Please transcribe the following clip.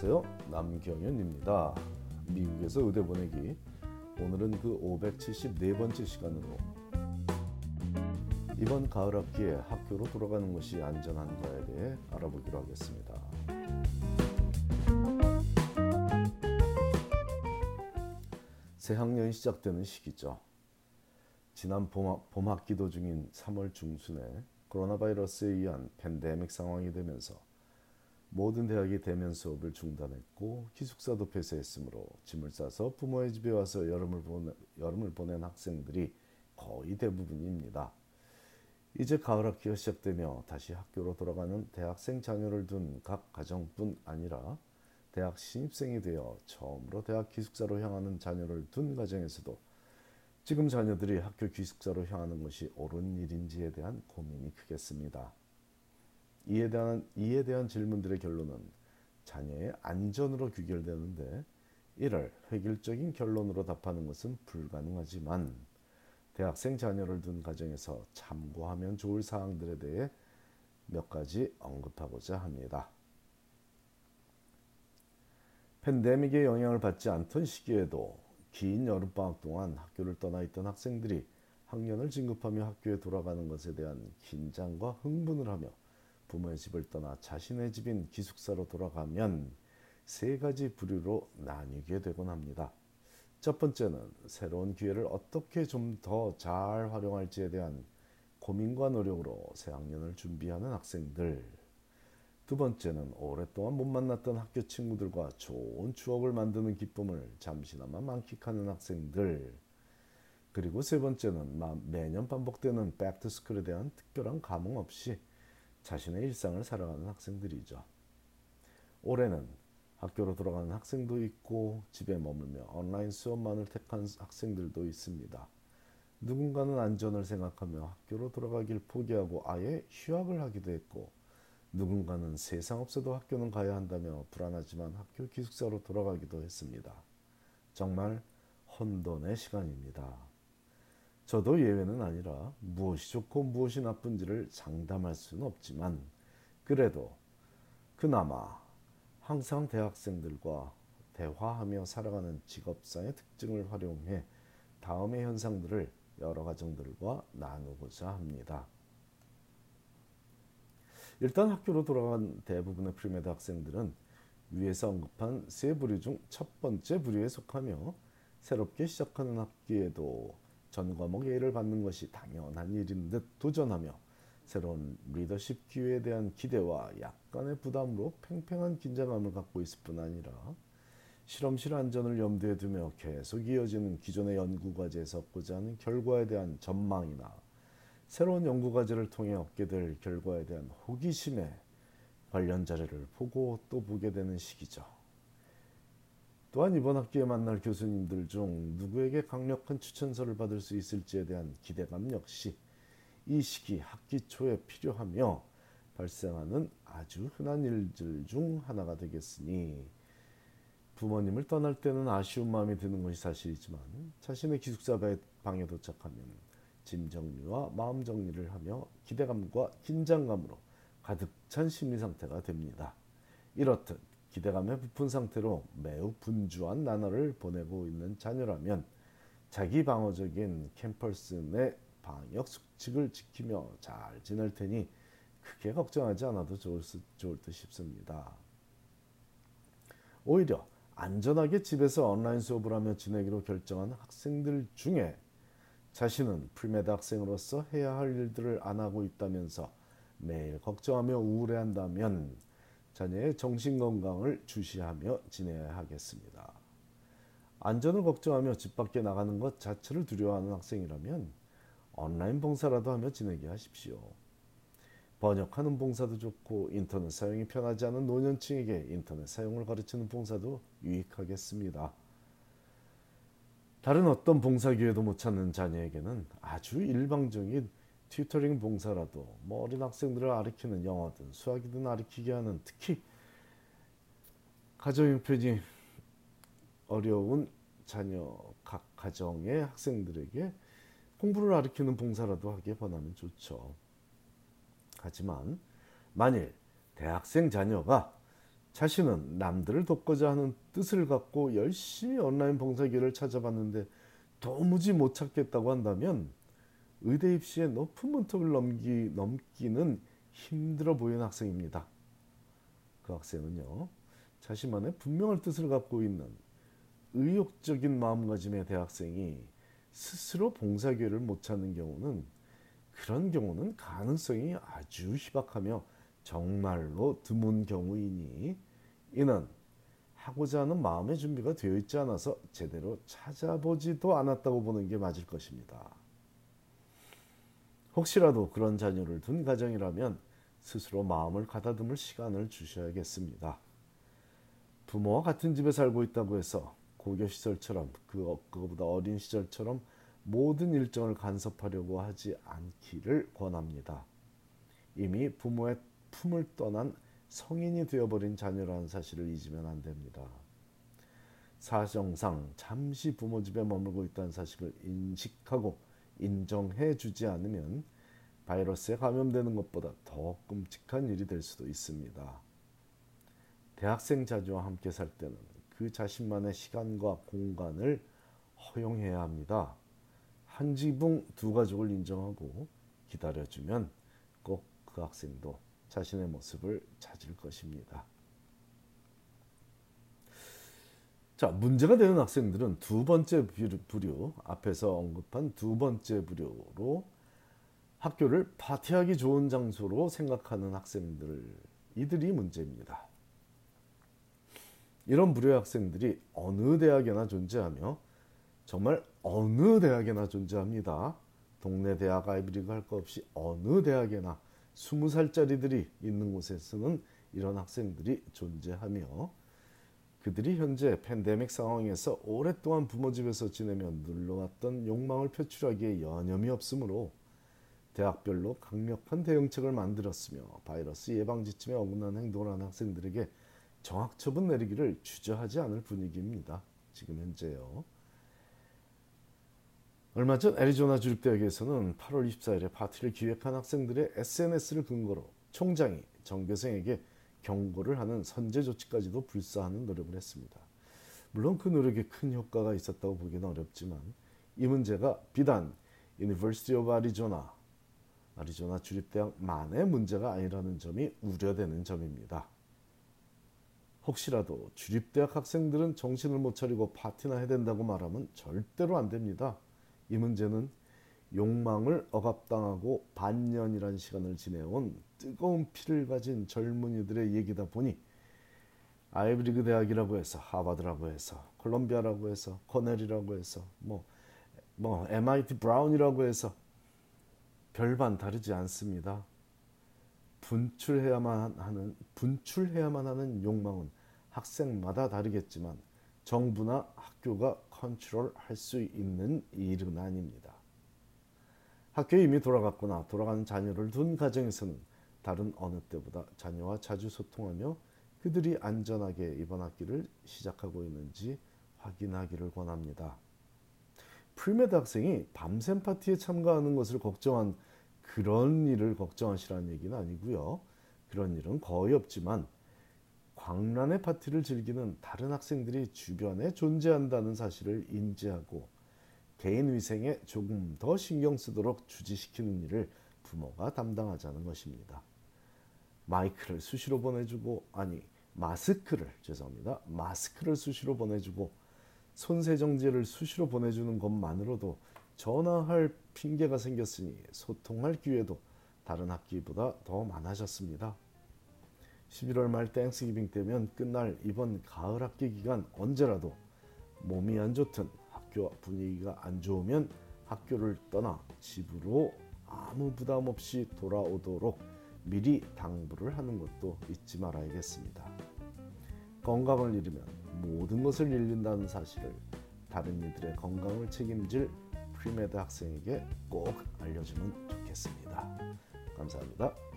안녕하세요. 남경현입니다. 미국에서 의대 보내기. 오늘은 그 574번째 시간으로 이번 가을 학기에 학교로 돌아가는 것이 안전한가에 대해 알아보기로 하겠습니다. 새 학년이 시작되는 시기죠. 지난 봄, 봄 학기 도 중인 3월 중순에 코로나 바이러스에 의한 팬데믹 상황이 되면서 모든 대학이 대면 수업을 중단했고 기숙사도 폐쇄했으므로 짐을 싸서 부모의 집에 와서 여름을, 보내, 여름을 보낸 학생들이 거의 대부분입니다. 이제 가을 학기가 시작되며 다시 학교로 돌아가는 대학생 자녀를 둔 각 가정뿐 아니라 대학 신입생이 되어 처음으로 대학 기숙사로 향하는 자녀를 둔 가정에서도 지금 자녀들이 학교 기숙사로 향하는 것이 옳은 일인지에 대한 고민이 크겠습니다. 이에 대한 이에 대한 질문들의 결론은 자녀의 안전으로 귀결되는데 이를 획일적인 결론으로 답하는 것은 불가능하지만 대학생 자녀를 둔 가정에서 참고하면 좋을 사항들에 대해 몇 가지 언급하고자 합니다. 팬데믹의 영향을 받지 않던 시기에도 긴 여름방학 동안 학교를 떠나 있던 학생들이 학년을 진급하며 학교에 돌아가는 것에 대한 긴장과 흥분을 하며 부모의 집을 떠나 자신의 집인 기숙사로 돌아가면 세 가지 부류로 나뉘게 되곤 합니다. 첫 번째는 새로운 기회를 어떻게 좀 더 잘 활용할지에 대한 고민과 노력으로 새 학년을 준비하는 학생들. 두 번째는 오랫동안 못 만났던 학교 친구들과 좋은 추억을 만드는 기쁨을 잠시나마 만끽하는 학생들. 그리고 세 번째는 매년 반복되는 백투스쿨에 대한 특별한 감흥 없이 자신의 일상을 살아가는 학생들이죠. 올해는 학교로 돌아가는 학생도 있고 집에 머물며 온라인 수업만을 택한 학생들도 있습니다. 누군가는 안전을 생각하며 학교로 돌아가길 포기하고 아예 휴학을 하기도 했고 누군가는 세상 없어도 학교는 가야 한다며 불안하지만 학교 기숙사로 돌아가기도 했습니다. 정말 혼돈의 시간입니다. 저도 예외는 아니라 무엇이 좋고 무엇이 나쁜지를 장담할 수는 없지만 그래도 그나마 항상 대학생들과 대화하며 살아가는 직업상의 특징을 활용해 다음의 현상들을 여러 가정들과 나누고자 합니다. 일단 학교로 돌아간 대부분의 premed 학생들은 위에서 언급한 세 부류 중 첫 번째 부류에 속하며 새롭게 시작하는 학기에도 전 과목 A를 받는 것이 당연한 일인 듯 도전하며 새로운 리더십 기회에 대한 기대와 약간의 부담으로 팽팽한 긴장감을 갖고 있을 뿐 아니라 실험실 안전을 염두에 두며 계속 이어지는 기존의 연구 과제에서 얻고자 하는 결과에 대한 전망이나 새로운 연구 과제를 통해 얻게 될 결과에 대한 호기심에 관련 자료를 보고 또 보게 되는 시기죠. 또한 이번 학기에 만날 교수님들 중 누구에게 강력한 추천서를 받을 수 있을지에 대한 기대감 역시 이 시기 학기 초에 필요하며 발생하는 아주 흔한 일들 중 하나가 되겠으니 부모님을 떠날 때는 아쉬운 마음이 드는 것이 사실이지만 자신의 기숙사 방에 도착하면 짐 정리와 마음 정리를 하며 기대감과 긴장감으로 가득 찬 심리 상태가 됩니다. 이렇듯 기대감에 부푼 상태로 매우 분주한 나날을 보내고 있는 자녀라면 자기 방어적인 캠퍼스 내 방역 수칙을 지키며 잘 지낼 테니 크게 걱정하지 않아도 좋을, 수, 좋을 듯 싶습니다. 오히려 안전하게 집에서 온라인 수업을 하며 지내기로 결정한 학생들 중에 자신은 premed 학생으로서 해야 할 일들을 안 하고 있다면서 매일 걱정하며 우울해한다면 자녀의 정신건강을 주시하며 지내야 하겠습니다. 안전을 걱정하며 집 밖에 나가는 것 자체를 두려워하는 학생이라면 온라인 봉사라도 하며 지내게 하십시오. 번역하는 봉사도 좋고 인터넷 사용이 편하지 않은 노년층에게 인터넷 사용을 가르치는 봉사도 유익하겠습니다. 다른 어떤 봉사 기회도 못 찾는 자녀에게는 아주 일방적인 튜터링 봉사라도 뭐 어린 학생들을 가르치는 영어든 수학이든 가르치게 하는 특히 가정 형편이 어려운 자녀 각 가정의 학생들에게 공부를 가르치는 봉사라도 하게 권하면 좋죠. 하지만 만일 대학생 자녀가 자신은 남들을 돕고자 하는 뜻을 갖고 열심히 온라인 봉사기를 찾아봤는데 도무지 못 찾겠다고 한다면 의대 입시에 높은 문턱을 넘기, 넘기는 힘들어 보이는 학생입니다. 그 학생은요, 자신만의 분명한 뜻을 갖고 있는 의욕적인 마음가짐의 대학생이 스스로 봉사기회를 못 찾는 경우는 그런 경우는 가능성이 아주 희박하며 정말로 드문 경우이니 이는 하고자 하는 마음의 준비가 되어 있지 않아서 제대로 찾아보지도 않았다고 보는 게 맞을 것입니다. 혹시라도 그런 자녀를 둔 가정이라면 스스로 마음을 가다듬을 시간을 주셔야겠습니다. 부모와 같은 집에 살고 있다고 해서 고교 시절처럼 그 그거보다 어린 시절처럼 모든 일정을 간섭하려고 하지 않기를 권합니다. 이미 부모의 품을 떠난 성인이 되어버린 자녀라는 사실을 잊으면 안 됩니다. 사정상 잠시 부모 집에 머물고 있다는 사실을 인식하고 인정해 주지 않으면 바이러스에 감염되는 것보다 더 끔찍한 일이 될 수도 있습니다. 대학생 자녀와 함께 살 때는 그 자신만의 시간과 공간을 허용해야 합니다. 한 지붕 두 가족을 인정하고 기다려주면 꼭 그 학생도 자신의 모습을 찾을 것입니다. 자, 문제가 되는 학생들은 두 번째 부류, 앞에서 언급한 두 번째 부류로 학교를 파티하기 좋은 장소로 생각하는 학생들, 이들이 문제입니다. 이런 부류의 학생들이 어느 대학에나 존재하며 정말 어느 대학에나 존재합니다. 동네 대학 아이비리그 할거 없이 어느 대학에나 20살짜리들이 있는 곳에서는 이런 학생들이 존재하며 그들이 현재 팬데믹 상황에서 오랫동안 부모 집에서 지내며 눌러왔던 욕망을 표출하기에 여념이 없으므로 대학별로 강력한 대응책을 만들었으며 바이러스 예방 지침에 어긋난 행동을 하는 학생들에게 정학 처분 내리기를 주저하지 않을 분위기입니다. 지금 현재요. 얼마 전 애리조나 주립대학에서는 8월 24일에 파티를 기획한 학생들의 SNS를 근거로 총장이 전교생에게 경고를 하는 선제 조치까지도 불사하는 노력을 했습니다. 물론 그 노력에 큰 효과가 있었다고 보기는 어렵지만 이 문제가 비단 University of Arizona, 아리조나 주립대학만의 문제가 아니라는 점이 우려되는 점입니다. 혹시라도 주립대학 학생들은 정신을 못 차리고 파티나 해야 된다고 말하면 절대로 안 됩니다. 이 문제는 욕망을 억압당하고 반년이란 시간을 지내온 뜨거운 피를 가진 젊은이들의 얘기다 보니 아이비리그 대학이라고 해서 하버드라고 해서 콜롬비아라고 해서 코넬이라고 해서 뭐뭐 뭐 MIT 브라운이라고 해서 별반 다르지 않습니다. 분출해야만 하는 분출해야만 하는 욕망은 학생마다 다르겠지만 정부나 학교가 컨트롤할 수 있는 일은 아닙니다. 학교에 이미 돌아갔거나 돌아가는 자녀를 둔 가정에서는 다른 어느 때보다 자녀와 자주 소통하며 그들이 안전하게 이번 학기를 시작하고 있는지 확인하기를 권합니다. premed 학생이 밤샘 파티에 참가하는 것을 걱정한 그런 일을 걱정하시라는 얘기는 아니고요. 그런 일은 거의 없지만 광란의 파티를 즐기는 다른 학생들이 주변에 존재한다는 사실을 인지하고 개인 위생에 조금 더 신경 쓰도록 주지시키는 일을 부모가 담당하자는 것입니다. 마이크를 수시로 보내주고 아니 마스크를 죄송합니다. 마스크를 수시로 보내주고 손세정제를 수시로 보내주는 것만으로도 전화할 핑계가 생겼으니 소통할 기회도 다른 학기보다 더 많아졌습니다. 11월 말 땡스기빙 때면 끝날 이번 가을 학기 기간 언제라도 몸이 안 좋든 학교 분위기가 안 좋으면 학교를 떠나 집으로 아무 부담 없이 돌아오도록 미리 당부를 하는 것도 잊지 말아야겠습니다. 건강을 잃으면 모든 것을 잃는다는 사실을 다른 이들의 건강을 책임질 premed 학생에게 꼭 알려주면 좋겠습니다. 감사합니다.